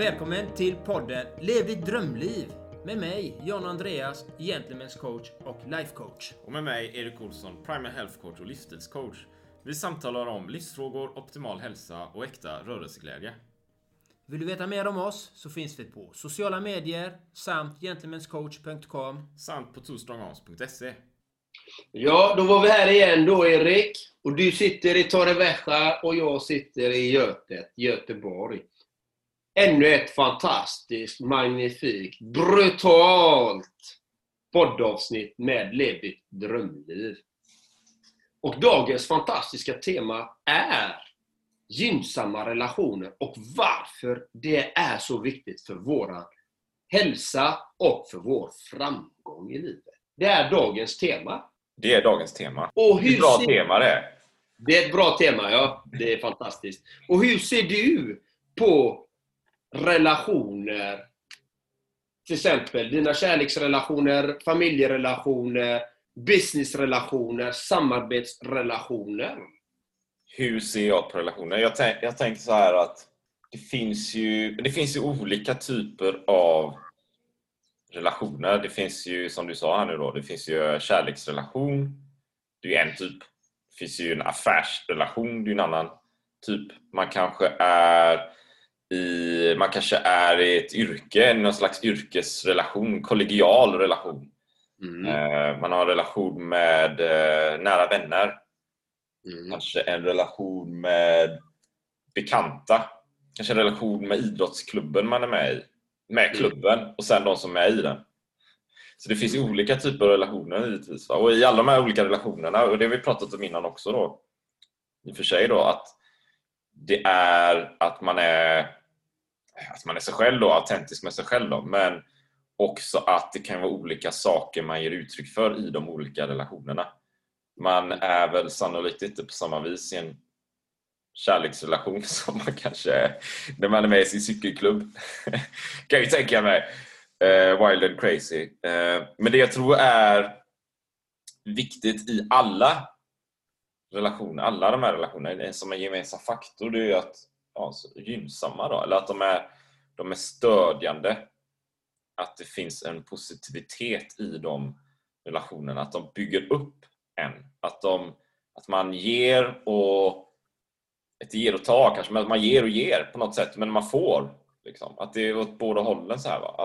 Välkommen till podden Lev ditt drömliv med mig, John Andreas, Gentlemen's coach och life coach. Och med mig, Erik Olsson, Primal Health Coach och livsstilscoach. Vi samtalar om livsfrågor, optimal hälsa och äkta rörelseglädje. Vill du veta mer om oss så finns vi på sociala medier samt gentlemanscoach.com Samt på twostrongarms.se. Ja, då var vi här igen då Erik. Och du sitter i Torrevieja och jag sitter i Götet, Göteborg. Ännu ett fantastiskt, magnifikt, brutalt poddavsnitt med Lev ditt drömliv. Och dagens fantastiska tema är gynnsamma relationer och varför det är så viktigt för vår hälsa och för vår framgång i livet. Det är dagens tema. Det är dagens tema. Och Det är hur ett bra ser- tema det. Det är ett bra tema, ja. Det är fantastiskt. Och hur ser du på relationer? Till exempel dina kärleksrelationer, familjerelationer, businessrelationer, samarbetsrelationer. Hur ser jag på relationer? Jag, tänk, jag tänker så här att det finns ju, det finns ju olika typer av relationer. Det finns ju, som du sa här nu då, det finns ju kärleksrelation. Det är en typ. Det finns ju en affärsrelation, det är en annan typ. Man kanske är i, man kanske är i ett yrke, någon slags yrkesrelation, kollegial relation. Mm. Eh, Man har en relation med eh, nära vänner. Mm. Kanske en relation med bekanta. Kanske en relation med idrottsklubben man är med i. Med klubben och sen de som är i den. Så det finns olika typer av relationer givetvis. va. Och i alla de här olika relationerna, och det har vi pratat om innan också då, i och för sig då, att det är att man är att man är sig själv då, autentisk med sig själv då, men också att det kan vara olika saker man ger uttryck för i de olika relationerna. Man är väl sannolikt inte på samma vis i en kärleksrelation som man kanske är när man är med i sin cykelklubb. kan jag ju tänka mig. Uh, wild and crazy. Uh, men det jag tror är viktigt i alla relationer, alla de här relationerna, som en gemensam faktor, det är ju att ja, så gynnsamma då, eller att de är, de är stödjande. Att det finns en positivitet i de relationerna, att de bygger upp en. Att, de, att man ger och ett ger och tar kanske, men att man ger och ger på något sätt, men man får. Liksom. Att det är åt båda hållen så här. Va?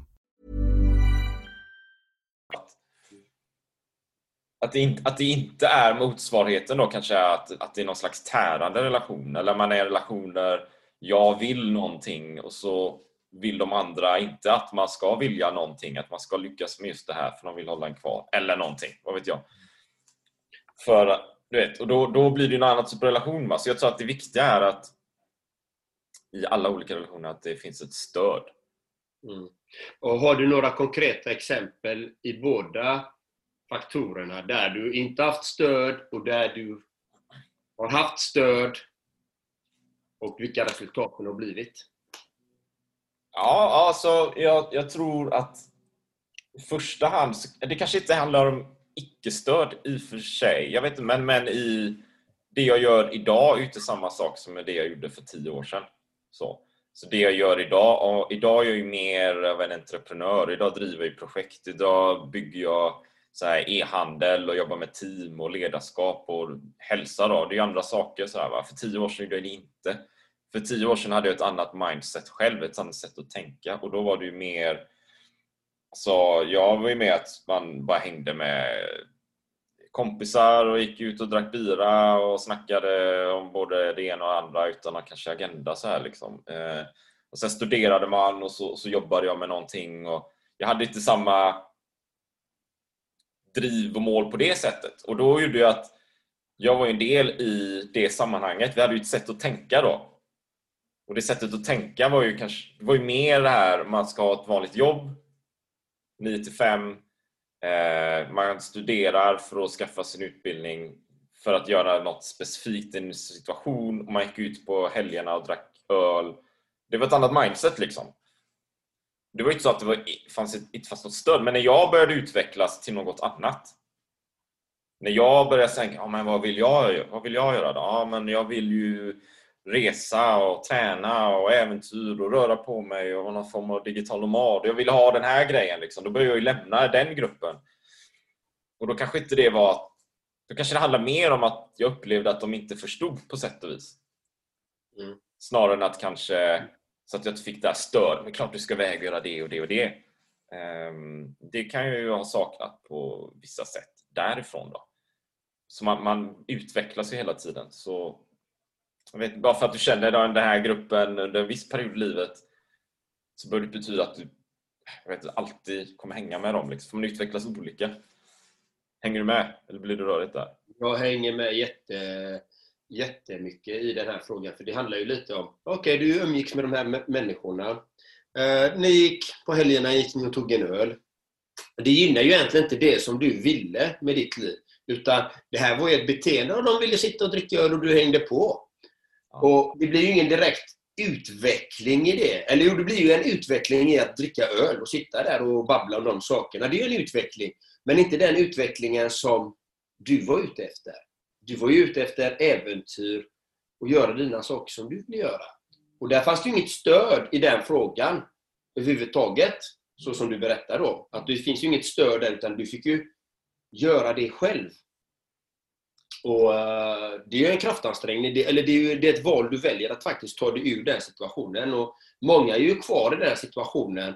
Att det, inte, att det inte är motsvarigheten då kanske är att, att det är någon slags tärande relation eller man är i relationer, jag vill någonting och så vill de andra inte att man ska vilja någonting, att man ska lyckas med just det här för de vill hålla en kvar. Eller någonting, vad vet jag. För, du vet, och då, då blir det en annan typ av relation. Va? Så jag tror att det viktiga är att i alla olika relationer att det finns ett stöd. Mm. Och har du några konkreta exempel i båda faktorerna där du inte haft stöd och där du har haft stöd? Och vilka resultaten har blivit. Ja, alltså jag, jag tror att i första hand, det kanske inte handlar om icke-stöd i och för sig, jag vet inte, men, men i det jag gör idag är inte samma sak som det jag gjorde för tio år sedan. Så, så det jag gör idag, och idag är jag ju mer av en entreprenör, idag driver jag projekt, idag bygger jag e-handel och jobba med team och ledarskap och hälsa. Då. Det är ju andra saker. Så här, va? För tio år sedan gjorde jag det inte. För tio år sedan hade jag ett annat mindset själv, ett annat sätt att tänka och då var det ju mer så jag var ju med att man bara hängde med kompisar och gick ut och drack bira och snackade om både det ena och det andra utan att kanske agenda så här liksom. Eh, och sen studerade man och så, så jobbade jag med någonting och jag hade inte samma driv och mål på det sättet. Och då gjorde jag att jag var en del i det sammanhanget. Vi hade ju ett sätt att tänka då. Och det sättet att tänka var ju kanske var ju mer det här man ska ha ett vanligt jobb 9 till 5 eh, man studerar för att skaffa sin utbildning för att göra något specifikt i en situation man gick ut på helgerna och drack öl. Det var ett annat mindset liksom. Det var inte så att det var, fanns, inte fanns något stöd, men när jag började utvecklas till något annat. När jag började tänka, ja, men vad vill jag Vad vill jag göra då? Ja, men jag vill ju resa och träna och äventyr och röra på mig och vara någon form av digital nomad. Jag ville ha den här grejen. Liksom. Då började jag ju lämna den gruppen. Och då kanske inte det var... Då kanske det handlar mer om att jag upplevde att de inte förstod på sätt och vis. Mm. Snarare än att kanske så att jag inte fick det här stöd. Men klart du ska väga göra det och det och det. Ehm, det kan jag ju ha saknat på vissa sätt därifrån. Då. Så man, man utvecklas ju hela tiden. Så jag vet, bara för att du känner den här gruppen under en viss period i livet så bör det betyda att du jag vet, alltid kommer hänga med dem. Liksom. För man utvecklas olika. Hänger du med? Eller blir du rörigt där? Jag hänger med jätte, jättemycket i den här frågan. För det handlar ju lite om, okej okay, du umgicks med de här människorna. Eh, ni gick på helgerna gick ni och tog en öl. Det gynnar ju egentligen inte det som du ville med ditt liv. Utan det här var ju ett beteende och de ville sitta och dricka öl och du hängde på. Och Det blir ju ingen direkt utveckling i det. Eller jo, det blir ju en utveckling i att dricka öl och sitta där och babbla om de sakerna. Det är ju en utveckling. Men inte den utvecklingen som du var ute efter. Du var ju ute efter äventyr och göra dina saker som du ville göra. Och där fanns det ju inget stöd i den frågan överhuvudtaget. Så som du berättar då. Att det finns ju inget stöd där utan du fick ju göra det själv. Och eh, Det är ju en kraftansträngning, det, eller det är, ju, det är ett val du väljer att faktiskt ta dig ur den situationen. Och Många är ju kvar i den situationen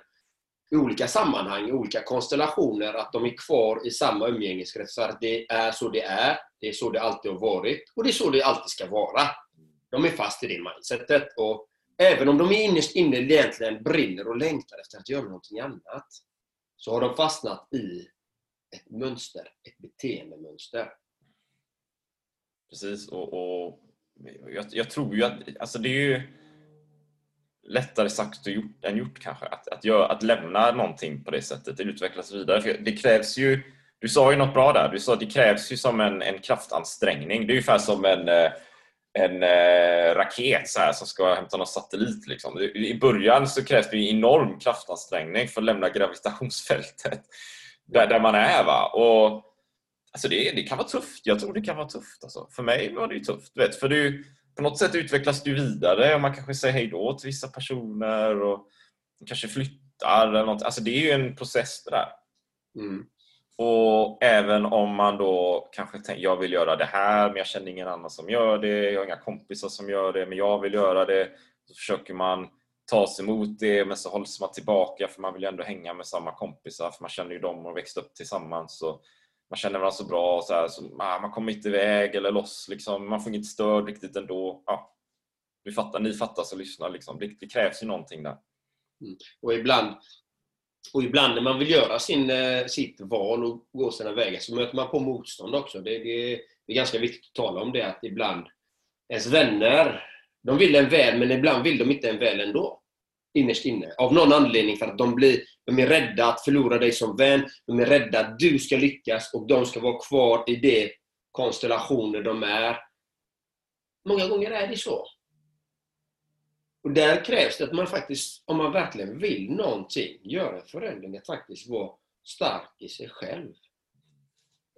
i olika sammanhang, i olika konstellationer, att de är kvar i samma umgängeskrets. För att det är så det är, det är så det alltid har varit och det är så det alltid ska vara. De är fast i det mindsetet. Och även om de innerst inne egentligen brinner och längtar efter att göra någonting annat, så har de fastnat i ett mönster, ett beteendemönster. Precis, och, och jag, jag, tror ju att alltså det är ju lättare sagt gjort, än gjort kanske. Att, att, göra, att lämna någonting på det sättet, utvecklas vidare. För det krävs ju, du sa ju något bra där, du sa att det krävs ju som en, en kraftansträngning. Det är ungefär som en, eh, en eh, raket så här, som ska hämta någon satellit. Liksom. I början så krävs det en enorm kraftansträngning för att lämna gravitationsfältet där, där man är. Va? Och Alltså det, det kan vara tufft. Jag tror det kan vara tufft. Alltså. För mig var det ju tufft. Vet, för du, på något sätt utvecklas du vidare och man kanske säger hej då till vissa personer och kanske flyttar. Eller något. Alltså det är ju en process det där. Mm. Och även om man då kanske tänker jag vill göra det här men jag känner ingen annan som gör det. Jag har inga kompisar som gör det men jag vill göra det. Så försöker man ta sig emot det men så hålls man tillbaka för man vill ju ändå hänga med samma kompisar för man känner ju dem och växt upp tillsammans. Så man känner varandra så bra, så, här, så ah, man kommer inte iväg eller loss. Liksom. Man får inget stöd riktigt ändå. Ja, vi fattar, ni fattar så lyssna. Liksom. Det, det, krävs ju någonting där. Mm. Och, ibland, och ibland när man vill göra sin, eh, sitt val och gå sina vägar så möter man på motstånd också. Det, det, det är ganska viktigt att tala om det, att ibland ens vänner, de vill en väl, men ibland vill de inte en väl ändå innerst inne. Av någon anledning för att de, blir, de är rädda att förlora dig som vän. De är rädda att du ska lyckas och de ska vara kvar i de konstellationer de är. Många gånger är det så. Och där krävs det att man faktiskt, om man verkligen vill någonting, göra en förändring, att faktiskt vara stark i sig själv.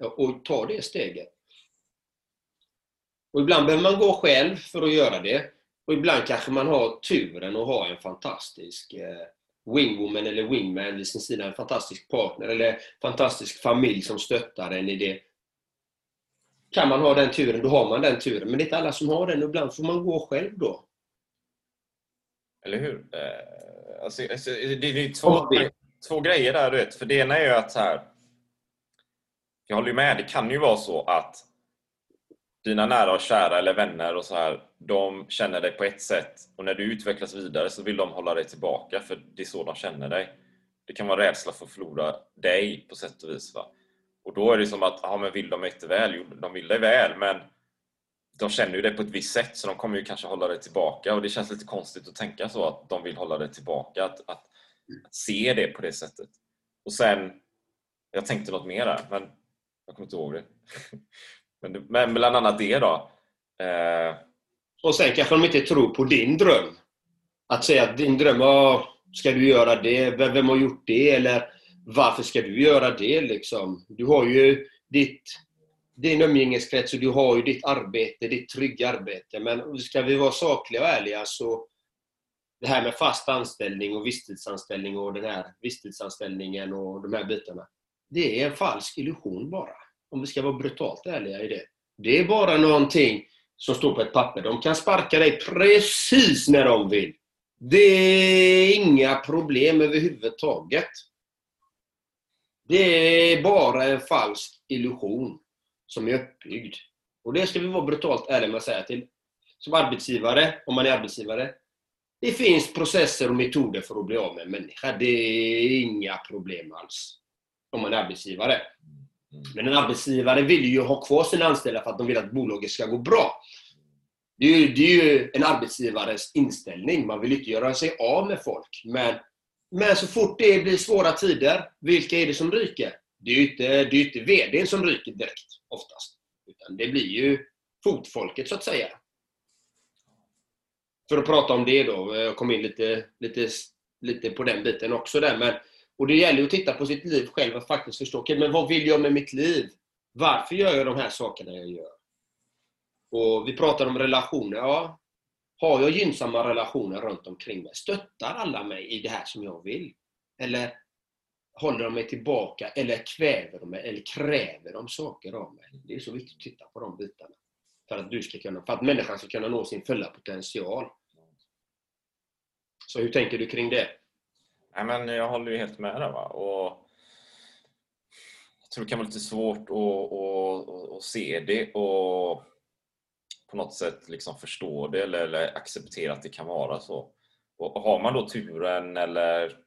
Och ta det steget. Och ibland behöver man gå själv för att göra det. Och ibland kanske man har turen att ha en fantastisk eh, wingwoman eller wingman vid sin sida, en fantastisk partner eller fantastisk familj som stöttar en i det. Kan man ha den turen, då har man den turen. Men det är inte alla som har den. Ibland får man gå själv då. Eller hur? Eh, alltså, alltså, det är två, två grejer där, du vet. För det ena är ju att så här, jag håller ju med, det kan ju vara så att dina nära och kära eller vänner och så här, de känner dig på ett sätt och när du utvecklas vidare så vill de hålla dig tillbaka för det är så de känner dig. Det kan vara rädsla för att förlora dig på sätt och vis. Va? Och då är det som att, ja men vill de inte väl? Jo, de vill dig väl men de känner ju dig på ett visst sätt så de kommer ju kanske hålla dig tillbaka och det känns lite konstigt att tänka så att de vill hålla dig tillbaka. Att, att, att se det på det sättet. Och sen, jag tänkte något mer där men jag kommer inte ihåg det. Men, men bland annat det då. Eh... Och sen kanske de inte tror på din dröm. Att säga att din dröm, oh, ska du göra det? Vem, vem har gjort det? Eller varför ska du göra det? Liksom? Du har ju ditt, din umgängeskrets och du har ju ditt arbete, ditt trygga arbete. Men ska vi vara sakliga och ärliga så det här med fast anställning och visstidsanställning och den här visstidsanställningen och de här bitarna. Det är en falsk illusion bara om vi ska vara brutalt ärliga i det. Det är bara någonting som står på ett papper. De kan sparka dig precis när de vill. Det är inga problem överhuvudtaget. Det är bara en falsk illusion som är uppbyggd. Och det ska vi vara brutalt ärliga med att säga till som arbetsgivare, om man är arbetsgivare. Det finns processer och metoder för att bli av med en människa. Det är inga problem alls. Om man är arbetsgivare. Mm. Men en arbetsgivare vill ju ha kvar sina anställda för att de vill att bolaget ska gå bra. Det är, ju, det är ju en arbetsgivares inställning. Man vill inte göra sig av med folk. Men, men så fort det blir svåra tider, vilka är det som ryker? Det är ju inte, det är inte VDn som ryker direkt, oftast. Utan det blir ju fotfolket, så att säga. För att prata om det då. Jag kom in lite, lite, lite på den biten också där. Men och det gäller att titta på sitt liv själv och faktiskt förstå, okay, men vad vill jag med mitt liv? Varför gör jag de här sakerna jag gör? Och vi pratar om relationer. Ja, har jag gynnsamma relationer runt omkring mig? Stöttar alla mig i det här som jag vill? Eller håller de mig tillbaka? Eller kväver de mig? Eller kräver de saker av mig? Det är så viktigt att titta på de bitarna. För att, du ska kunna, för att människan ska kunna nå sin fulla potential. Så hur tänker du kring det? Nej, men jag håller ju helt med där. Va? Och jag tror det kan vara lite svårt att, att, att, se det och på något sätt liksom förstå det eller, eller acceptera att det kan vara så. Och har man då turen eller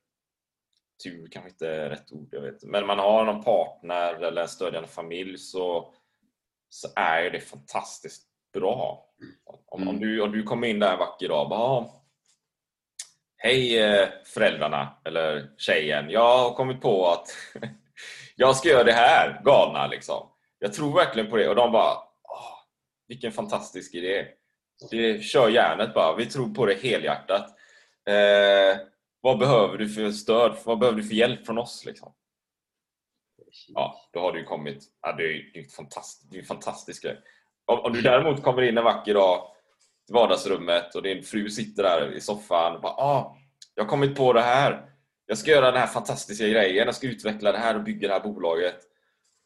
tur kanske inte är rätt ord, jag vet men man har någon partner eller en stödjande familj så, så är det fantastiskt bra. Om, om, du, om du kommer in där en vacker dag bara Hej eh, föräldrarna, eller tjejen. Jag har kommit på att jag ska göra det här, galna liksom. Jag tror verkligen på det. Och de bara, Åh, vilken fantastisk idé. Det kör järnet bara. Vi tror på det helhjärtat. Eh, vad behöver du för stöd? Vad behöver du för hjälp från oss? Liksom? Ja, då har du kommit. Ja, det är ju det är en fantastisk grej. Om, om du däremot kommer in en vacker dag till vardagsrummet och din fru sitter där i soffan och bara ah, jag har kommit på det här. Jag ska göra den här fantastiska grejen. Jag ska utveckla det här och bygga det här bolaget.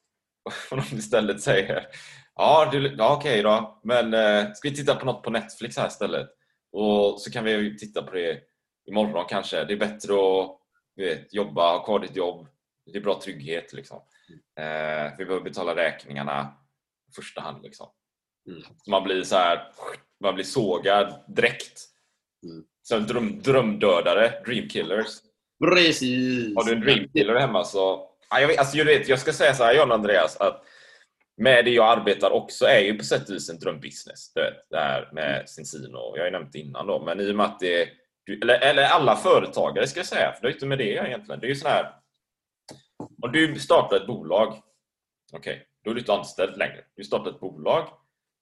Och de istället säger Ja, du, ja okej då. Men eh, ska vi titta på något på Netflix här istället? Och så kan vi titta på det imorgon kanske. Det är bättre att vet, jobba, ha kvar ditt jobb. Det är bra trygghet liksom. Eh, vi behöver betala räkningarna i första hand liksom. Mm. Man blir så här man blir sågad direkt. Mm. Som dröm, drömdödare, dreamkillers. Precis! Har du en dreamkiller hemma så... jag, vet, alltså, jag, vet, jag ska säga så här, John Andreas, att med det jag arbetar också är ju på sätt och vis en drömbusiness. Du vet, det här med Cincino. Jag har ju nämnt det innan då, men i och med att det eller, eller alla företagare ska jag säga, för det är inte med det egentligen. Det är ju sån här... Om du startar ett bolag, okej, okay, då är du inte anställd längre. Du startar ett bolag,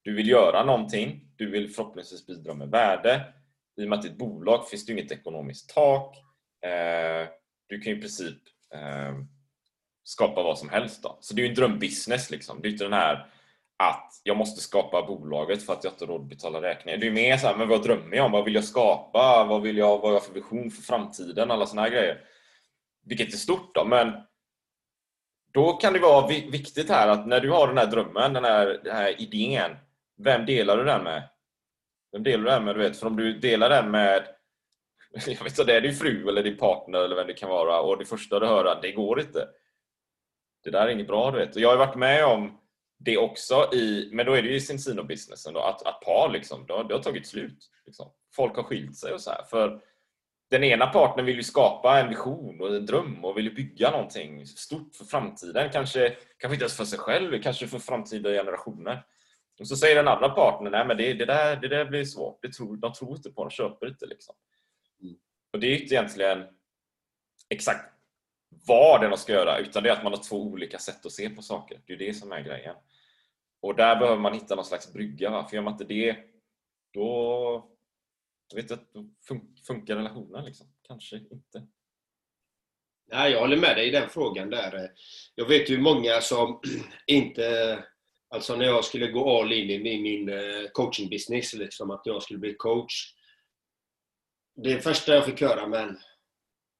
du vill göra någonting, du vill förhoppningsvis bidra med värde. i och med att det är ett bolag finns det inget ekonomiskt tak. Eh, du kan ju i princip eh, skapa vad som helst. Då. Så det är ju en drömbusiness. Liksom. Det är inte den här att jag måste skapa bolaget för att jag inte har råd att betala räkningar. Det är mer så här, men vad drömmer jag om? Vad vill jag skapa? Vad vill jag, vad har jag för vision för framtiden? Alla såna här grejer. Vilket är stort då, men då kan det vara viktigt här att när du har den här drömmen, den här, den här idén, vem delar du den med? Vem delar du den med? Du vet, för om du delar den med jag vet inte, det är din fru eller din partner eller vem det kan vara och det första du hör är det går inte. Det där är inget bra du vet. Och jag har varit med om det också i, men då är det ju i Cincino-businessen att, att par liksom, det har, det har tagit slut. Liksom. Folk har skilt sig och så här. För den ena partnern vill ju skapa en vision och en dröm och vill bygga någonting stort för framtiden. Kanske, kanske inte ens för sig själv, kanske för framtida generationer. Och så säger den andra partnern, nej men det, det, där, det där blir svårt. Det tror, de tror inte på det, de köper inte. Liksom. Mm. Och det är inte egentligen exakt vad den ska göra, utan det är att man har två olika sätt att se på saker. Det är det som är grejen. Och där behöver man hitta någon slags brygga. Va? För gör man inte det, då, jag vet inte, då funkar relationen liksom. Kanske inte. Nej, jag håller med dig i den frågan där. Jag vet ju många som inte... Alltså när jag skulle gå all in i min eh, coaching coachingbusiness, liksom att jag skulle bli coach. Det första jag fick höra, men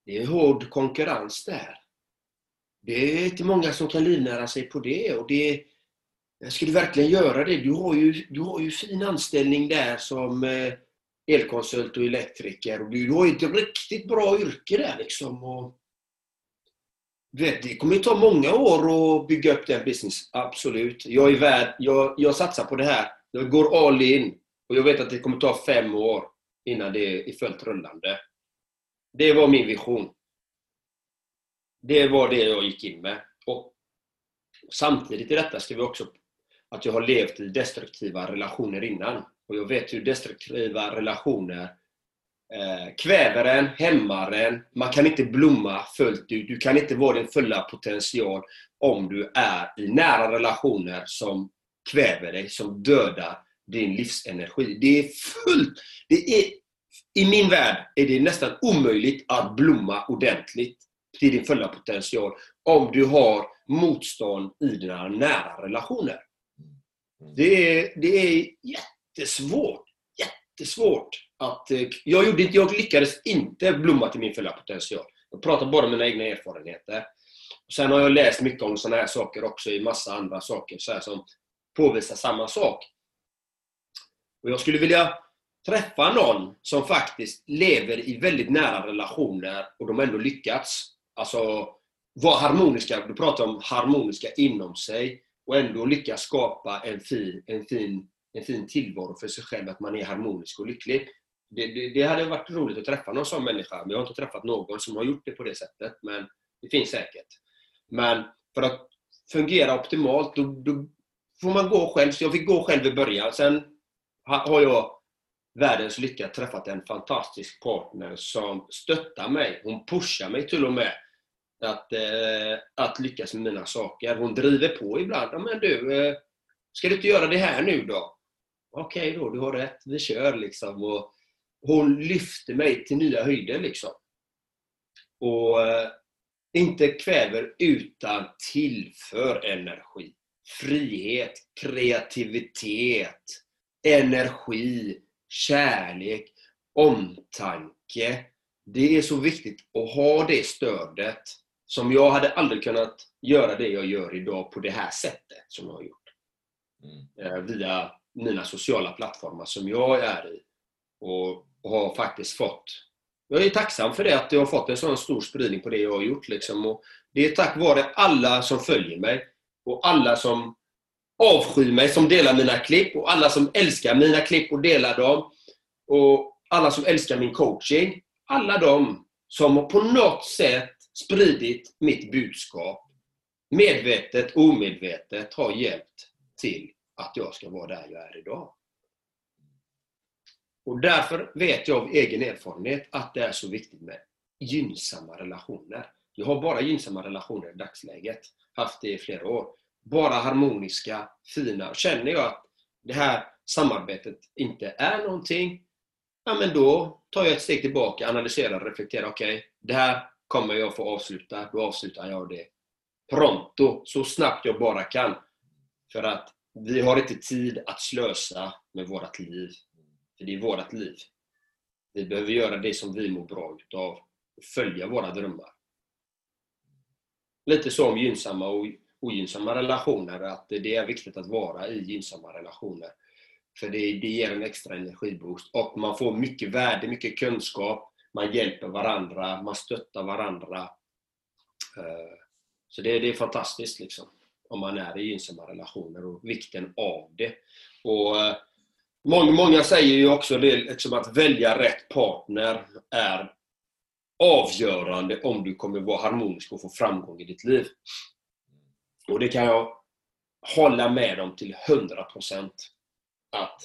det är hård konkurrens där. Det är inte många som kan livnära sig på det. Och det jag skulle verkligen göra det. Du har ju, du har ju fin anställning där som eh, elkonsult och elektriker. Och du, du har ju ett riktigt bra yrke där liksom. Och, vet, det kommer ju ta många år att bygga upp den business, absolut. Jag är värd, jag, jag satsar på det här. Jag går all in. Och jag vet att det kommer ta fem år innan det är fullt rullande. Det var min vision. Det var det jag gick in med. Och samtidigt i detta ska vi också att jag har levt i destruktiva relationer innan. Och jag vet hur destruktiva relationer kväver en, hämmar en. Man kan inte blomma fullt ut. Du kan inte vara din fulla potential om du är i nära relationer som kväver dig, som dödar din livsenergi. Det är fullt. Det är, I min värld är det nästan omöjligt att blomma ordentligt till din fulla potential om du har motstånd i dina nära relationer. Det är, det är jättesvårt. Jättesvårt. Att, eh, jag, gjorde inte, jag lyckades inte blomma till min fulla potential. Jag pratar bara om mina egna erfarenheter. Sen har jag läst mycket om sådana här saker också i massa andra saker så som påvisar samma sak. Och Jag skulle vilja träffa någon som faktiskt lever i väldigt nära relationer och de ändå lyckats. Alltså, vara harmoniska. Du pratar om harmoniska inom sig och ändå lyckas skapa en fin, en fin, en fin tillvaro för sig själv, att man är harmonisk och lycklig. Det, det, det hade varit roligt att träffa någon sån människa, men jag har inte träffat någon som har gjort det på det sättet. Men det finns säkert. Men för att fungera optimalt, då, då får man gå själv. Så jag fick gå själv i början. Sen har jag världens lycka träffat en fantastisk partner som stöttar mig. Hon pushar mig till och med att, eh, att lyckas med mina saker. Hon driver på ibland. Men du, eh, ska du inte göra det här nu då? Okej okay då, du har rätt. Vi kör liksom. Och hon lyfter mig till nya höjder liksom. Och eh, inte kväver utan tillför energi. Frihet, kreativitet, energi, kärlek, omtanke. Det är så viktigt att ha det stödet som jag hade aldrig kunnat göra det jag gör idag på det här sättet som jag har gjort. Mm. Eh, via mina sociala plattformar som jag är i. Och, och har faktiskt fått... Jag är tacksam för det, att jag har fått en sån stor spridning på det jag har gjort. Liksom. Och det är tack vare alla som följer mig och alla som avskyr mig, som delar mina klipp och alla som älskar mina klipp och delar dem. Och alla som älskar min coaching. Alla de som på något sätt spridit mitt budskap, medvetet, omedvetet, har hjälpt till att jag ska vara där jag är idag. Och därför vet jag av egen erfarenhet att det är så viktigt med gynnsamma relationer. Jag har bara gynnsamma relationer i dagsläget. Haft det i flera år. Bara harmoniska, fina. Känner jag att det här samarbetet inte är någonting, ja, men då tar jag ett steg tillbaka, analyserar reflekterar. Okej, okay, det här kommer jag få avsluta. Då avslutar jag det pronto, så snabbt jag bara kan. För att vi har inte tid att slösa med vårt liv. För det är vårt liv. Vi behöver göra det som vi mår bra utav. Och följa våra drömmar. Lite som gynnsamma och ogynnsamma relationer, att det är viktigt att vara i gynnsamma relationer. För det, det ger en extra energiboost och man får mycket värde, mycket kunskap, man hjälper varandra, man stöttar varandra. Eh, så det, det är fantastiskt liksom, om man är i gynnsamma relationer och vikten av det. Och eh, Många, många säger ju också det, liksom att välja rätt partner är avgörande om du kommer vara harmonisk och få framgång i ditt liv. Och det kan jag hålla med om till 100% att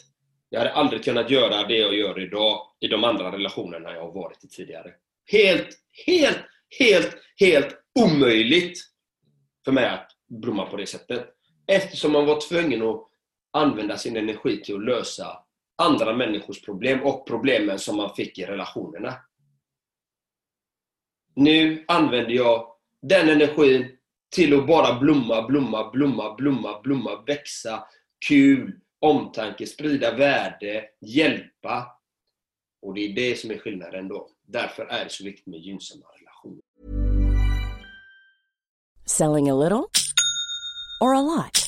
jag hade aldrig kunnat göra det jag gör idag i de andra relationerna jag har varit i tidigare. Helt, helt, helt, helt omöjligt för mig att blomma på det sättet. Eftersom man var tvungen att använda sin energi till att lösa andra människors problem och problemen som man fick i relationerna. Nu använder jag den energin till att bara blomma, blomma, blomma, blomma, blomma, växa, kul, omtanke, sprida värde, hjälpa. Och det är det som är skillnaden då. Därför är det så viktigt med gynnsamma relationer. Selling a little or a lot?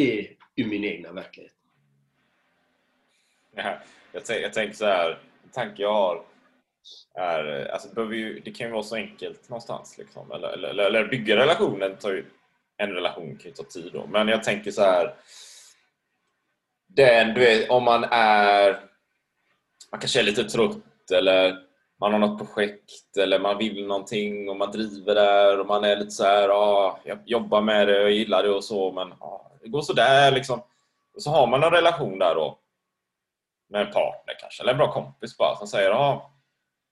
Är ur min egna verklighet. Ja, jag, jag tänker så här, en tanke jag har är, alltså det, ju, det kan ju vara så enkelt någonstans. Liksom. Eller, eller, eller bygga relationen tar ju, en relation kan ju ta tid då. Men jag tänker så här den, du vet, om man är man kanske är lite trött eller man har något projekt eller man vill någonting och man driver där och man är lite så här, ja, jag jobbar med det och jag gillar det och så men ja, det går sådär liksom. Och så har man en relation där då med en partner kanske, eller en bra kompis bara som säger ja,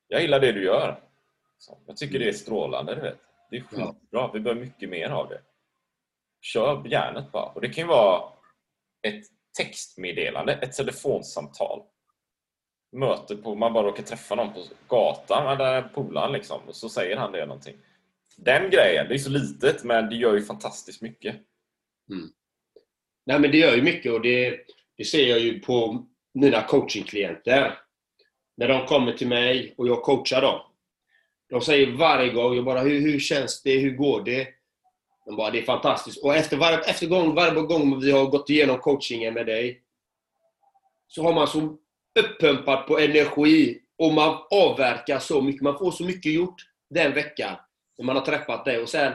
jag gillar det du gör. Så, jag tycker det är strålande, du vet. Det är skitbra, vi behöver mycket mer av det. Kör järnet bara. Och det kan ju vara ett textmeddelande, ett telefonsamtal. Möte på, man bara råkar träffa någon på gatan, eller polaren liksom, och så säger han det någonting. Den grejen, det är så litet men det gör ju fantastiskt mycket. Mm. Nej men det gör ju mycket och det, det ser jag ju på mina coachingklienter. När de kommer till mig och jag coachar dem. De säger varje gång, jag bara hur, hur känns det, hur går det? De bara, det är fantastiskt. Och efter, varje, efter gång, varje gång vi har gått igenom coachingen med dig så har man så uppumpat på energi och man avverkar så mycket. Man får så mycket gjort den veckan när man har träffat dig. Och sen,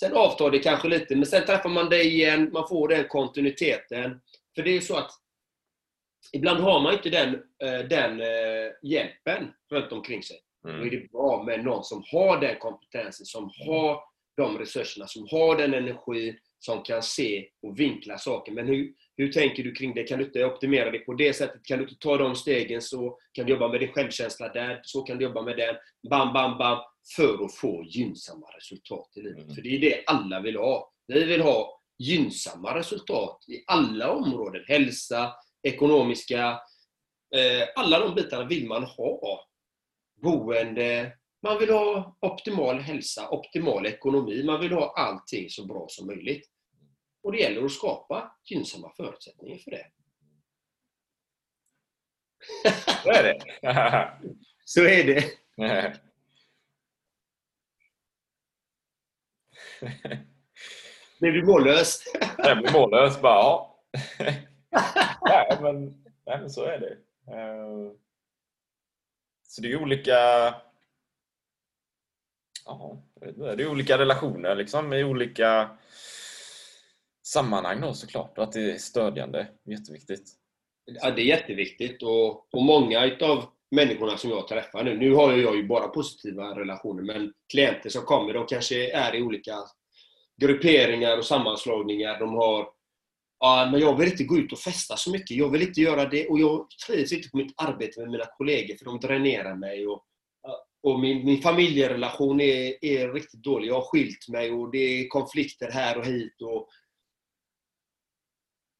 sen avtar det kanske lite, men sen träffar man dig igen, man får den kontinuiteten. För det är så att ibland har man inte den, eh, den eh, hjälpen runt omkring sig. Mm. Då är det bra med någon som har den kompetensen, som har de resurserna, som har den energi, som kan se och vinkla saker. Men hur, hur tänker du kring det? Kan du inte optimera det på det sättet? Kan du inte ta de stegen så kan du jobba med din självkänsla där, så kan du jobba med den. Bam, bam, bam. För att få gynnsamma resultat i livet. Mm. För det är det alla vill ha. Vi vill ha gynnsamma resultat i alla områden. Hälsa, ekonomiska, eh, alla de bitarna vill man ha. boende. Man vill ha optimal hälsa, optimal ekonomi. Man vill ha allting så bra som möjligt. Och det gäller att skapa gynnsamma förutsättningar för det. Så är det. Så är det. Blev du mållös? Jag blir mållös bara, ja. nej, men, nej, men så är det. Eh, Så det är olika... Ja, det är olika relationer liksom, i olika sammanhang då såklart. Och att det är stödjande. Jätteviktigt. Ja, det är jätteviktigt och, och många utav människorna som jag träffar nu, nu har jag ju bara positiva relationer, men klienter som kommer, de kanske är i olika grupperingar och sammanslagningar. De har Ja, men jag vill inte gå ut och festa så mycket. Jag vill inte göra det och jag trivs inte på mitt arbete med mina kollegor för de dränerar mig. Och, och min, min familjerelation är, är riktigt dålig. Jag har skilt mig och det är konflikter här och hit. Och,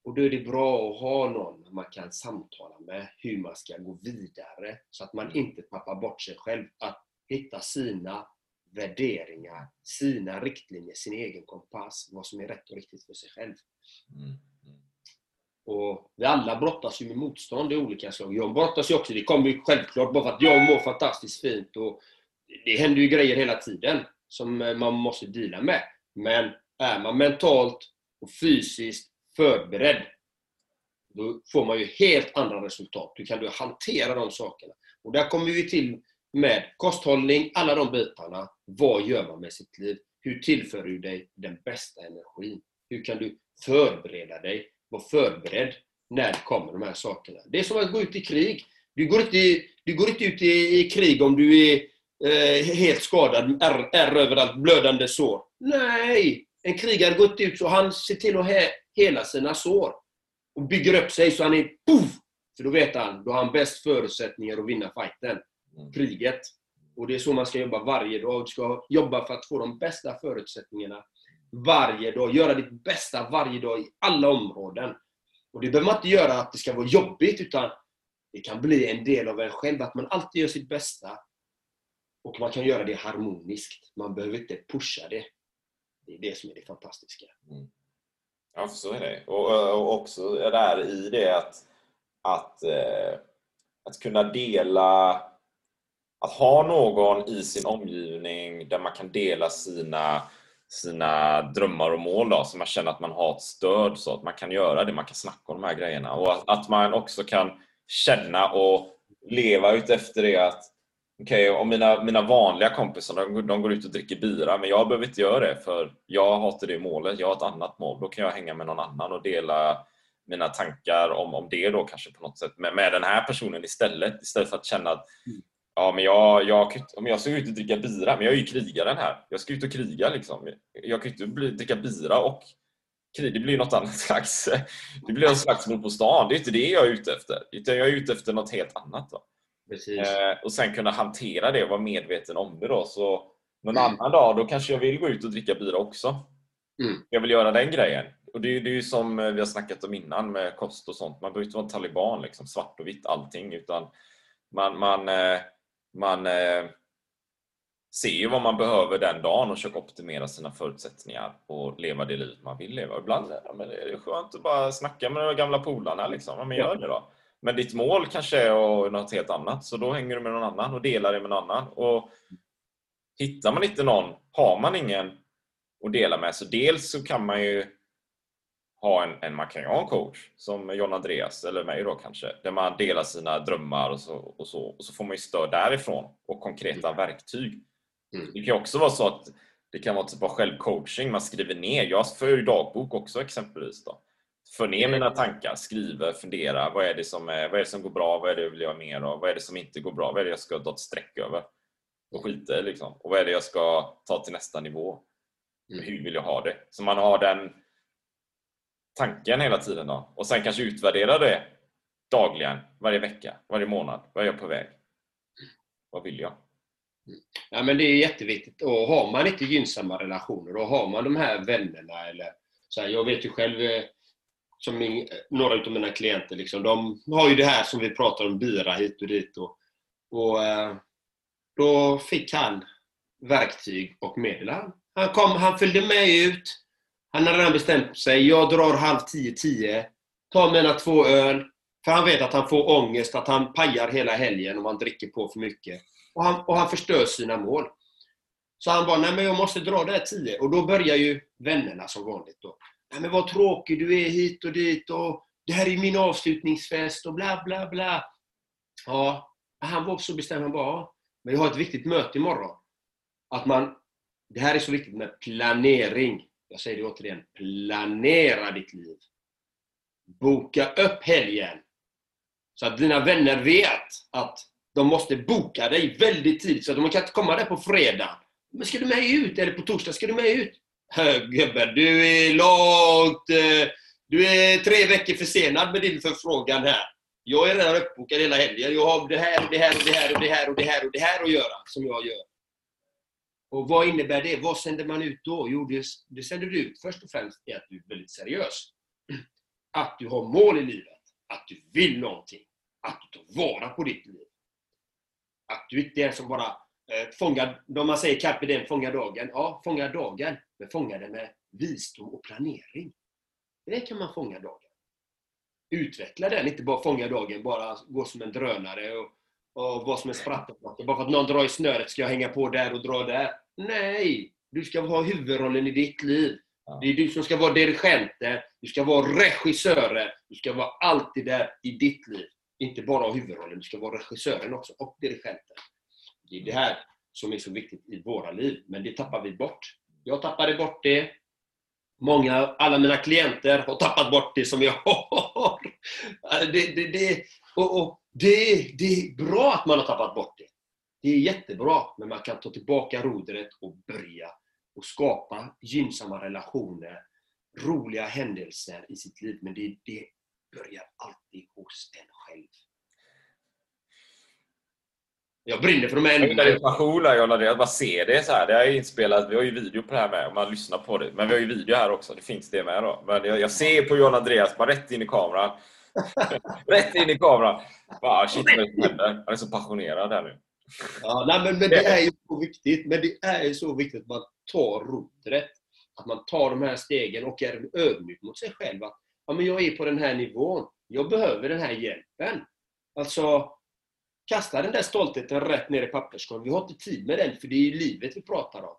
och då är det bra att ha någon man kan samtala med hur man ska gå vidare så att man inte tappar bort sig själv. Att hitta sina värderingar, sina riktlinjer, sin egen kompass, vad som är rätt och riktigt för sig själv. Mm. Och vi alla brottas ju med motstånd i olika slag. Jag brottas ju också, det kommer ju självklart bara för att jag mår fantastiskt fint och det händer ju grejer hela tiden som man måste dela med. Men är man mentalt och fysiskt förberedd, då får man ju helt andra resultat. Du kan du hantera de sakerna. Och där kommer vi till med kosthållning, alla de bitarna. Vad gör man med sitt liv? Hur tillför du dig den bästa energin? Hur kan du förbereda dig? Var förberedd när det kommer de här sakerna. Det är som att gå ut i krig. Du går inte, du går inte ut i, i krig om du är eh, helt skadad, ärr, är överallt, blödande sår. Nej! En krigare går inte ut så han ser till att hela sina sår. Och bygger upp sig så han är poff! För då vet han, då har han bäst förutsättningar att vinna fighten. Kriget. Och det är så man ska jobba varje dag. Du ska jobba för att få de bästa förutsättningarna varje dag. Göra ditt bästa varje dag i alla områden. Och det behöver man inte göra att det ska vara jobbigt, utan det kan bli en del av en själv. Att man alltid gör sitt bästa. Och man kan göra det harmoniskt. Man behöver inte pusha det. Det är det som är det fantastiska. Ja, så är det. Och, och också där det här i det att, att, eh, att kunna dela, att ha någon i sin omgivning där man kan dela sina, sina drömmar och mål då, så man känner att man har ett stöd så att man kan göra det, man kan snacka om de här grejerna och att, att man också kan känna och leva ut efter det att Okej, om mina, mina vanliga kompisar de, de går ut och dricker bira, men jag behöver inte göra det för jag har inte det målet, jag har ett annat mål. Då kan jag hänga med någon annan och dela mina tankar om, om det då kanske på något sätt med, med den här personen istället. Istället för att känna att ja, men jag, jag, om jag ska ut och dricka bira, men jag är ju krigaren här. Jag ska ut och kriga liksom. Jag kan ju inte bli, dricka bira och krig. Det blir ju något annat slags... Det blir en slagsmål på stan. Det är inte det jag är ute efter. Utan jag är ute efter något helt annat. Då. Eh, och sen kunna hantera det och vara medveten om det då. Så någon Mm. annan dag, då kanske jag vill gå ut och dricka bira också. Mm. Jag vill göra den grejen. Och det är, det är ju som vi har snackat om innan med kost och sånt. Man behöver inte vara taliban, liksom, svart och vitt allting. Utan man, man, eh, man eh, ser ju vad man behöver den dagen och försöker optimera sina förutsättningar och leva det liv man vill leva. Ibland ja, men det är skönt att bara snacka med de gamla polarna. Liksom. Ja, men gör det då. Men ditt mål kanske är något helt annat, så då hänger du med någon annan och delar det med någon annan. Och hittar man inte någon, har man ingen att dela med, så dels så kan man ju ha en, en man kan ju ha en coach som John Andreas eller mig då kanske, där man delar sina drömmar och så, och så, och så får man ju stöd därifrån och konkreta verktyg. Mm. Det kan också vara så att det kan vara typ av självcoaching, man skriver ner. Jag för ju dagbok också exempelvis. Då. För ner mina tankar, skriver, funderar. Vad är, det som är, vad är det som går bra? Vad är det jag vill göra mer av? Vad är det som inte går bra? Vad är det jag ska ta ett streck över? Och skita i liksom. Och vad är det jag ska ta till nästa nivå? Mm. Hur vill jag ha det? Så man har den tanken hela tiden då. Och sen kanske utvärdera det dagligen, varje vecka, varje månad. Vad är jag på väg? Vad vill jag? Ja, men det är jätteviktigt. Och har man inte gynnsamma relationer och har man de här vännerna eller så här, Jag vet ju själv, eh, som min, några av mina klienter, liksom, de har ju det här som vi pratar om, bira hit och dit. Och, och, eh, då fick han verktyg och medel. Han, han, kom, han följde med ut. Han hade redan bestämt sig. Jag drar halv tio, tio. Tar mina två öl. För han vet att han får ångest, att han pajar hela helgen om han dricker på för mycket. Och han, och han förstör sina mål. Så han bara, nej men jag måste dra det här tio. Och då börjar ju vännerna som vanligt då. Nej men vad tråkig du är hit och dit och det här är min avslutningsfest och bla bla bla. Ja, han var också bestämd. Han bara, ja, men jag har ett viktigt möte imorgon. Att man, det här är så viktigt med planering. Jag säger det återigen, planera ditt liv. Boka upp helgen. Så att dina vänner vet att de måste boka dig väldigt tidigt. Så att de kan inte komma där på fredag. Men ska du med ut? Eller på torsdag? Ska du med ut? Gubben, du är långt... Eh, du är tre veckor försenad med din förfrågan här. Jag är redan uppbokad hela helgen. Jag har det här och det här och det här och det här och det här och det här att göra, som jag gör. Och vad innebär det? Vad sänder man ut då? Jo, det, det sänder du ut först och främst är att du är väldigt seriös. Att du har mål i livet. Att du vill någonting. Att du tar vara på ditt liv. Att du inte är som bara eh, fångar, de man säger carpe diem, fånga dagen. Ja, fånga dagen. Men fånga den med visdom och planering. Det kan man fånga dagen. Utveckla den, inte bara fånga dagen, bara gå som en drönare och, och vara som en sprattelpacka. Bara för att någon drar i snöret ska jag hänga på där och dra där. Nej! Du ska ha huvudrollen i ditt liv. Det är du som ska vara dirigenten, du ska vara regissören, du ska vara alltid där i ditt liv. Inte bara ha huvudrollen, du ska vara regissören också och dirigenten. Det är det här som är så viktigt i våra liv, men det tappar vi bort. Jag tappade bort det. Många, alla mina klienter har tappat bort det som jag har. Äh, det, det, det, och, och det, det är bra att man har tappat bort det. Det är jättebra, men man kan ta tillbaka rodret och börja och skapa gynnsamma relationer, roliga händelser i sitt liv. Men det, det börjar alltid hos en själv. Jag brinner för de här Jag gillar din passion där Jonna, jag bara ser det så här. Det är inspelat, vi har ju video på det här med om man lyssnar på det. Men vi har ju video här också, det finns det med då. Men jag, jag ser på John Andreas, bara rätt in i kameran. rätt in i kameran. Bara, shit vad det händer. Han är så passionerad här nu. Ja, nej, men, men det är ju så viktigt. Men det är ju så viktigt att man tar rodret. Att man tar de här stegen och är ödmjuk mot sig själv. Att ja, men jag är på den här nivån. Jag behöver den här hjälpen. Alltså, kasta den där stoltheten rätt ner i papperskorgen. Vi har inte tid med den, för det är ju livet vi pratar om.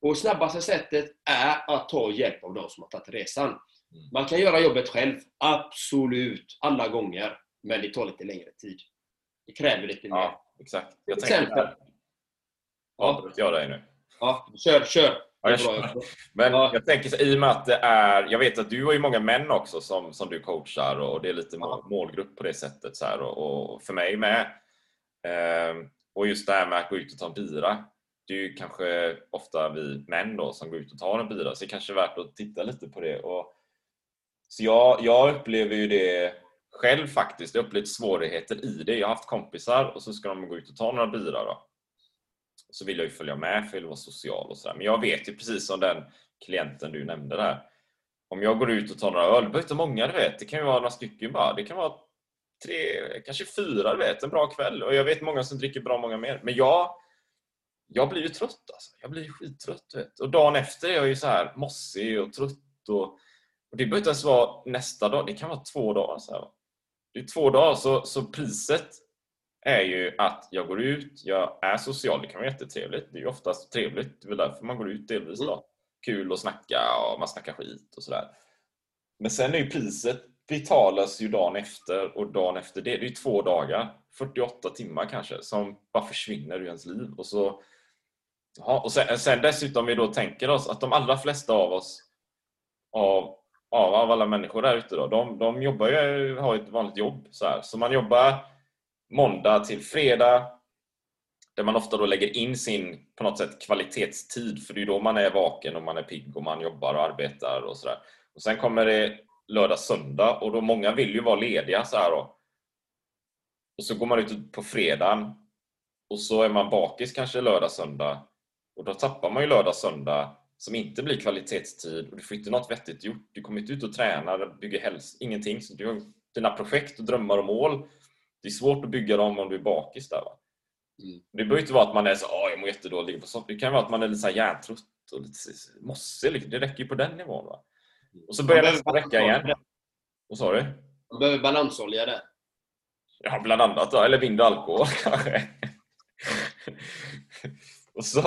Och snabbaste sättet är att ta hjälp av de som har tagit resan. Man kan göra jobbet själv, absolut, alla gånger. Men det tar lite längre tid. Det kräver lite mer. Ja, exakt. Jag Till exempel. Avbröt jag dig nu? Ja, kör, kör. Ja, jag är bra. Men Ja. jag tänker så, i och med att det är, jag vet att du har ju många män också som, som du coachar och det är lite Ja. målgrupp på det sättet. Så här, och, och för mig med. Ehm, och just det här med att gå ut och ta en bira. Det är ju kanske ofta vi män då som går ut och tar en bira, så det kanske är värt att titta lite på det. Och, så jag, jag upplever ju det själv faktiskt. Jag har upplevt svårigheter i det. Jag har haft kompisar och så ska de gå ut och ta några bira då. Så vill jag ju följa med för jag vill vara social och sådär. Men jag vet ju precis som den klienten du nämnde där. Om jag går ut och tar några öl, det behöver inte många du vet. Det kan ju vara några stycken bara. Det kan vara tre, kanske fyra du vet. En bra kväll. Och jag vet många som dricker bra många mer. Men jag, jag blir ju trött alltså. Jag blir skittrött du vet. Och dagen efter är jag ju så här mossig och trött. Och, och det behöver inte ens vara nästa dag. Det kan vara två dagar. Så här. Det är två dagar. Så, så priset är ju att jag går ut, jag är social, det kan vara jättetrevligt. Det är ju oftast trevligt, det är väl därför man går ut delvis då. Kul att snacka och man snackar skit och sådär. Men sen är ju priset betalas ju dagen efter och dagen efter det. Det är ju två dagar, 48 timmar kanske, som bara försvinner ur ens liv. Och, så, ja, och sen, sen dessutom vi då tänker oss att de allra flesta av oss, av, av, av alla människor där ute då, de, de jobbar ju, har ett vanligt jobb. Så, här. så man jobbar måndag till fredag där man ofta då lägger in sin på något sätt kvalitetstid för det är då man är vaken och man är pigg och man jobbar och arbetar och sådär. Och sen kommer det lördag, söndag och då många vill ju vara lediga så här då. Och så går man ut på fredagen och så är man bakis kanske lördag, söndag och då tappar man ju lördag, söndag som inte blir kvalitetstid och du får inte något vettigt gjort. Du kommer inte ut och tränar, bygger hälsa, ingenting. Så du har dina projekt och drömmar och mål det är svårt att bygga dem om du är bakis där. Va? Mm. Det behöver inte vara att man är så jag mår jättedåligt. Det kan vara att man är lite så här hjärntrött och lite mossig. Liksom. Det räcker ju på den nivån. Va? Och så börjar behöver vecka igen. Vad sa du? Man behöver balansolja där. Ja, bland annat då. Eller vind och alkohol kanske. och så...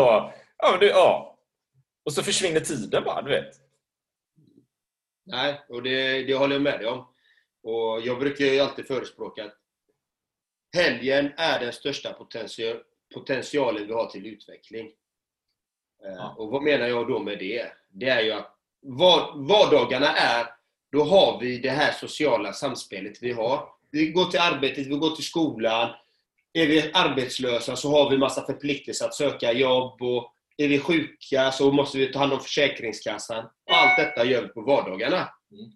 Ja, men det, ja. Och så försvinner tiden bara, du vet. Nej, och det, det håller jag med dig om. Och jag brukar ju alltid förespråka att helgen är den största potential, potentialen vi har till utveckling. Eh, Ja. Och vad menar jag då med det? Det är ju att vad, vardagarna är, då har vi det här sociala samspelet vi har. Vi går till arbetet, vi går till skolan. Är vi arbetslösa så har vi massa förpliktelser att söka jobb. Och är vi sjuka så måste vi ta hand om Försäkringskassan. Allt detta gör vi på vardagarna. Mm.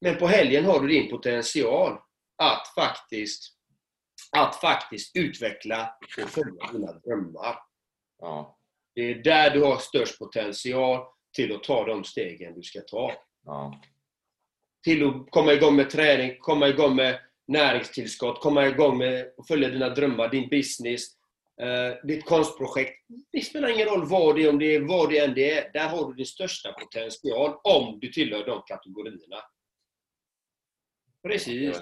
Men på helgen har du din potential att faktiskt, att faktiskt utveckla och följa dina drömmar. Ja. Det är där du har störst potential till att ta de stegen du ska ta. Ja. Till att komma igång med träning, komma igång med näringstillskott, komma igång med att följa dina drömmar, din business, eh, ditt konstprojekt. Det spelar ingen roll vad det är, om det är vad det än det är. Där har du din största potential om du tillhör de kategorierna. Precis.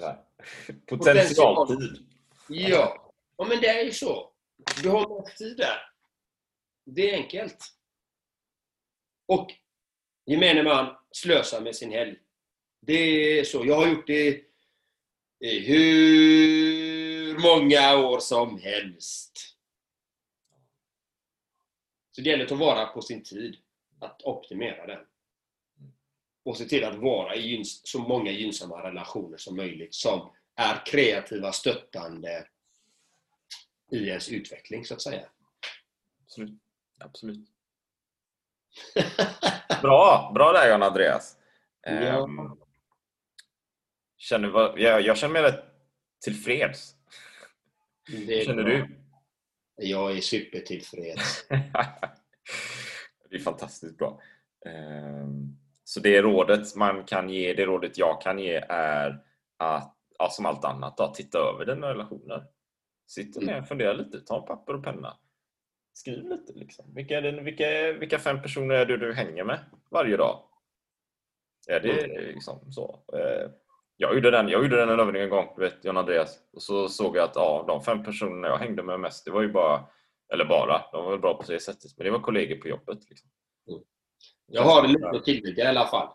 Potentialtid. Ja. ja, men det är ju så. Du har mest tid där. Det är enkelt. Och gemene man slösar med sin helg. Det är så. Jag har gjort det i hur många år som helst. Så det gäller att ta vara på sin tid. Att optimera den. Och se till att vara i så många gynnsamma relationer som möjligt som är kreativa, stöttande i ens utveckling, så att säga. Absolut. Absolut. Bra! Bra där John Andreas. Ja. Känner, vad- jag, jag känner mig rätt tillfreds. Är känner bra. du? Jag är supertillfreds. det är fantastiskt bra. Ehm, Så det rådet man kan ge, det rådet jag kan ge är att, ja, som allt annat, då, titta över dina relationer. Sitt ner och fundera lite, ta en papper och penna. Skriv lite. Liksom. Vilka, är det, vilka, vilka fem personer är det du hänger med varje dag? Är det liksom så? Eh, Jag gjorde den, jag gjorde den en övning en gång, du vet John Andreas. Och så såg jag att ja, de fem personerna jag hängde med mest, det var ju bara, eller bara, de var väl bra på det sättet, men det var kollegor på jobbet. Liksom. Jag har lite att tillägga i alla fall.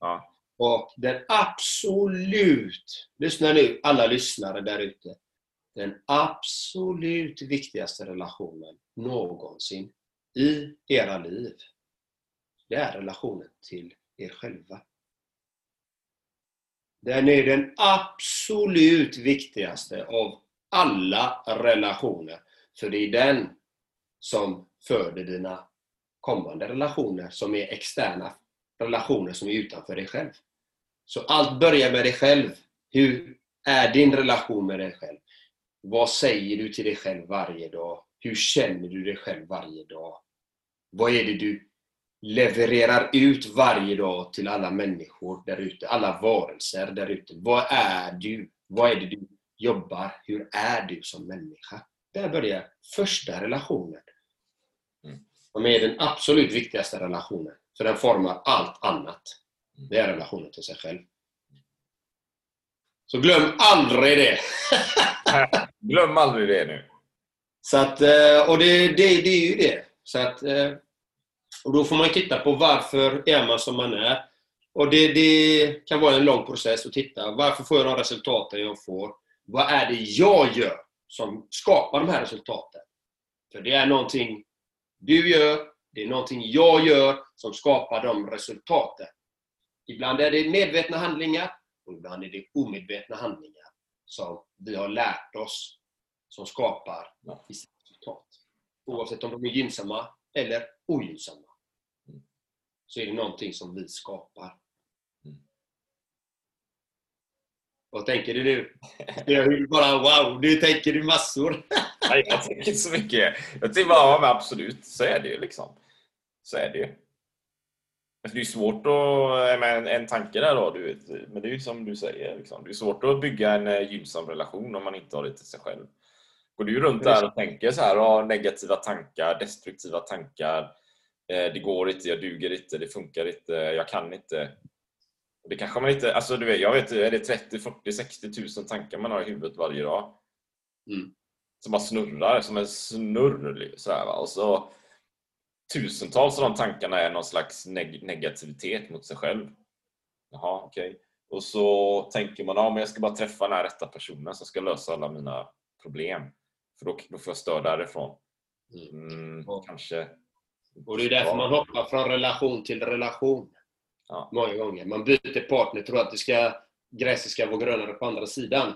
Ja. Och den absolut, lyssna nu alla lyssnare där ute. Den absolut viktigaste relationen någonsin i era liv, det är relationen till er själva. Den är den absolut viktigaste av alla relationer. För det är den som föder dina kommande relationer som är externa relationer som är utanför dig själv. Så allt börjar med dig själv. Hur är din relation med dig själv? Vad säger du till dig själv varje dag? Hur känner du dig själv varje dag? Vad är det du levererar ut varje dag till alla människor där ute, alla varelser där ute? Vad är du? Vad är det du jobbar? Hur är du som människa? Där börjar första relationen. Som är den absolut viktigaste relationen. För den formar allt annat. Det är relationen till sig själv. Så glöm aldrig det! Glöm aldrig det nu. Så att, eh, och det, det, det är ju det. Så att, eh, och då får man titta på varför är man som man är. Och det, det kan vara en lång process att titta. Varför får jag de resultaten jag får? Vad är det jag gör som skapar de här resultaten? För det är någonting du gör, det är någonting jag gör som skapar de resultaten. Ibland är det medvetna handlingar och ibland är det omedvetna handlingar som vi har lärt oss som skapar vissa resultat. Oavsett om de är gynnsamma eller ogynnsamma. Så är det någonting som vi skapar. Vad tänker du nu? Jag bara wow, nu tänker du massor. Nej, jag tänker inte så mycket. Jag tänker bara, ja, absolut, så är det ju liksom. Så är det ju. Alltså, det är svårt att, med en, en tanke där då, du vet, men det är ju som du säger, liksom. det är svårt att bygga en eh, gynnsam relation om man inte har det till sig själv. Går du runt där och tänker så här, har negativa tankar, destruktiva tankar. Eh, det går inte, jag duger inte, det funkar inte, jag kan inte. Det kanske man inte, alltså du vet, jag vet är det 30, 40, 60 tusen tankar man har i huvudet varje dag? Mm. Som bara snurrar som en snurr. Så här, va? Och så, tusentals av de tankarna är någon slags neg negativitet mot sig själv. Jaha, okej. Okay. Och så tänker man, ja men jag ska bara träffa den här rätta personen som ska lösa alla mina problem. För då, då får jag stöd därifrån. Mm, och, kanske. Och det är därför man hoppar från relation till relation. Ja. Många gånger. Man byter partner, tror att det ska, gräset ska vara grönare på andra sidan.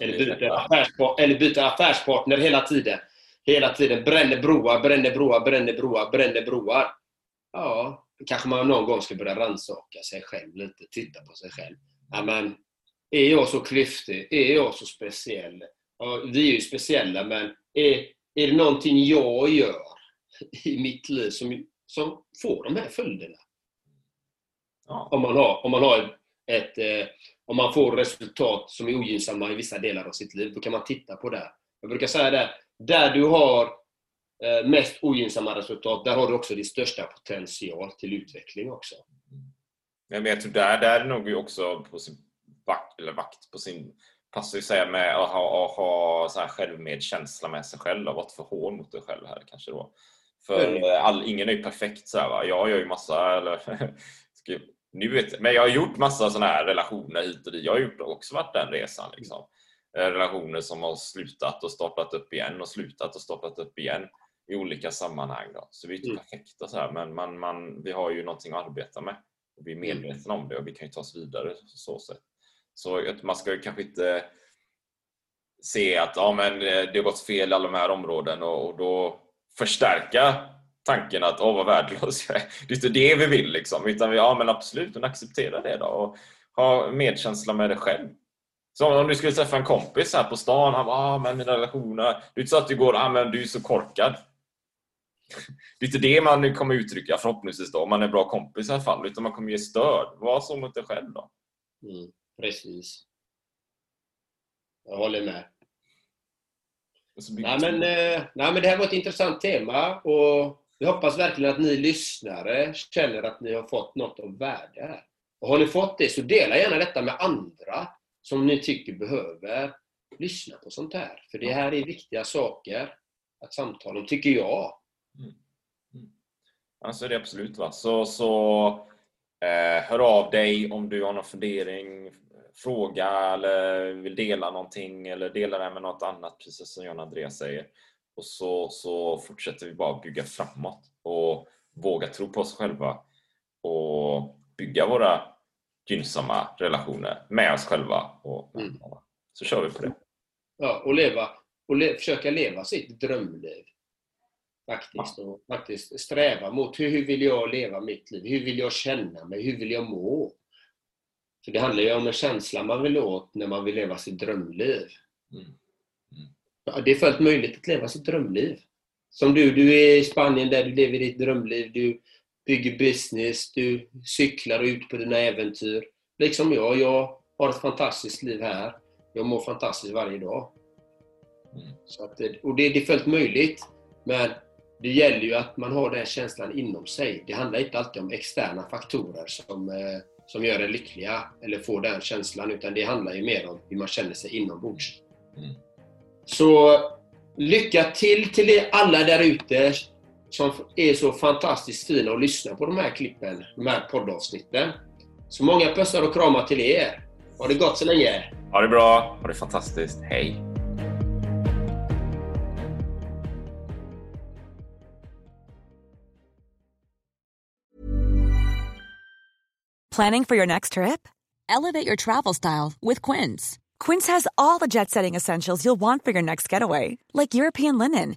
Eller byter, affärspar eller byter affärspartner hela tiden. Hela tiden. Bränner broar, bränner broar, bränner broar, bränner broar. Ja, kanske man någon gång ska börja rannsaka sig själv lite. Titta på sig själv. Ja, men, är jag så klyftig? Är jag så speciell? Ja, vi är ju speciella, men är, är det någonting jag gör i mitt liv som, som får de här följderna? Ja. Om, man har, om man har ett, eh, om man får resultat som är ogynnsamma i vissa delar av sitt liv, då kan man titta på det. Jag brukar säga det, där du har eh, mest ogynnsamma resultat, där har du också din största potential till utveckling också. Men jag tror där, där är nog också på sin vakt, eller vakt på sin passar ju säga med att ha, ha så här självmedkänsla med sig själv, att vara för hård mot dig själv här kanske då. För mm. all, ingen är ju perfekt så här, va? Jag gör ju massa, eller nu vet, men jag har gjort massa sådana här relationer hit och dit. Jag har gjort, också varit den resan. Liksom. Eh, relationer som har slutat och startat upp igen och slutat och startat upp igen i olika sammanhang. Då. Så vi är inte mm. perfekta så här, men man, man, vi har ju någonting att arbeta med. Och vi är mm. medvetna om det och vi kan ju ta oss vidare på så sätt. Så man ska ju kanske inte se att ja, men eh, det har gått fel i alla de här områdena och, och då förstärka tanken att åh vad värdelös jag är. Det är inte det vi vill liksom. Utan vi, ja men absolut, acceptera det då. Och ha medkänsla med dig själv. Så om du skulle träffa en kompis här på stan, han bara ah, men mina relationer. Det är inte så att du går ah, men du är så korkad. Det är inte det man kommer uttrycka förhoppningsvis då, om man är bra kompis i alla fall. Utan man kommer ge stöd. Var så mot dig själv då. Mm, precis. Jag håller med. Nej men, eh, nej men det här var ett intressant tema och vi hoppas verkligen att ni lyssnare känner att ni har fått något av värde här. Och har ni fått det så dela gärna detta med andra som ni tycker behöver lyssna på sånt här. För det här är viktiga saker att samtala om, tycker jag. Mm. Mm. Alltså det är absolut. Va? Så, så eh, hör av dig om du har någon fundering, fråga eller vill dela någonting eller dela det med något annat, precis som John Andreas säger. Och så, så fortsätter vi bara bygga framåt och våga tro på oss själva och bygga våra gynnsamma relationer med oss själva. Och, mm. Så kör vi på det. Ja, och, leva, och le, försöka leva sitt drömliv. Faktiskt. Ja. Och faktiskt sträva mot hur, hur vill jag leva mitt liv? Hur vill jag känna mig? Hur vill jag må? För det handlar ju om en känsla man vill åt när man vill leva sitt drömliv. Mm. Ja, det är fullt möjligt att leva sitt drömliv. Som du, du är i Spanien där du lever ditt drömliv. Du bygger business, du cyklar ut på dina äventyr. Liksom jag, jag har ett fantastiskt liv här. Jag mår fantastiskt varje dag. Mm. Så att, och det, det är fullt möjligt. Men det gäller ju att man har den känslan inom sig. Det handlar inte alltid om externa faktorer som, eh, som gör en lyckliga eller får den känslan, utan det handlar ju mer om hur man känner sig inombords. Mm. Så lycka till till alla där ute som är så fantastiskt fina att lyssna på de här klippen, de här poddavsnitten. Så många pussar och kramar till er. Ha det gott så länge. Ha det bra. Ha det fantastiskt. Hej. Planning for your next trip? Elevate your travel style with Quince. Quince has all the jet setting essentials you'll want for your next getaway, like European linen,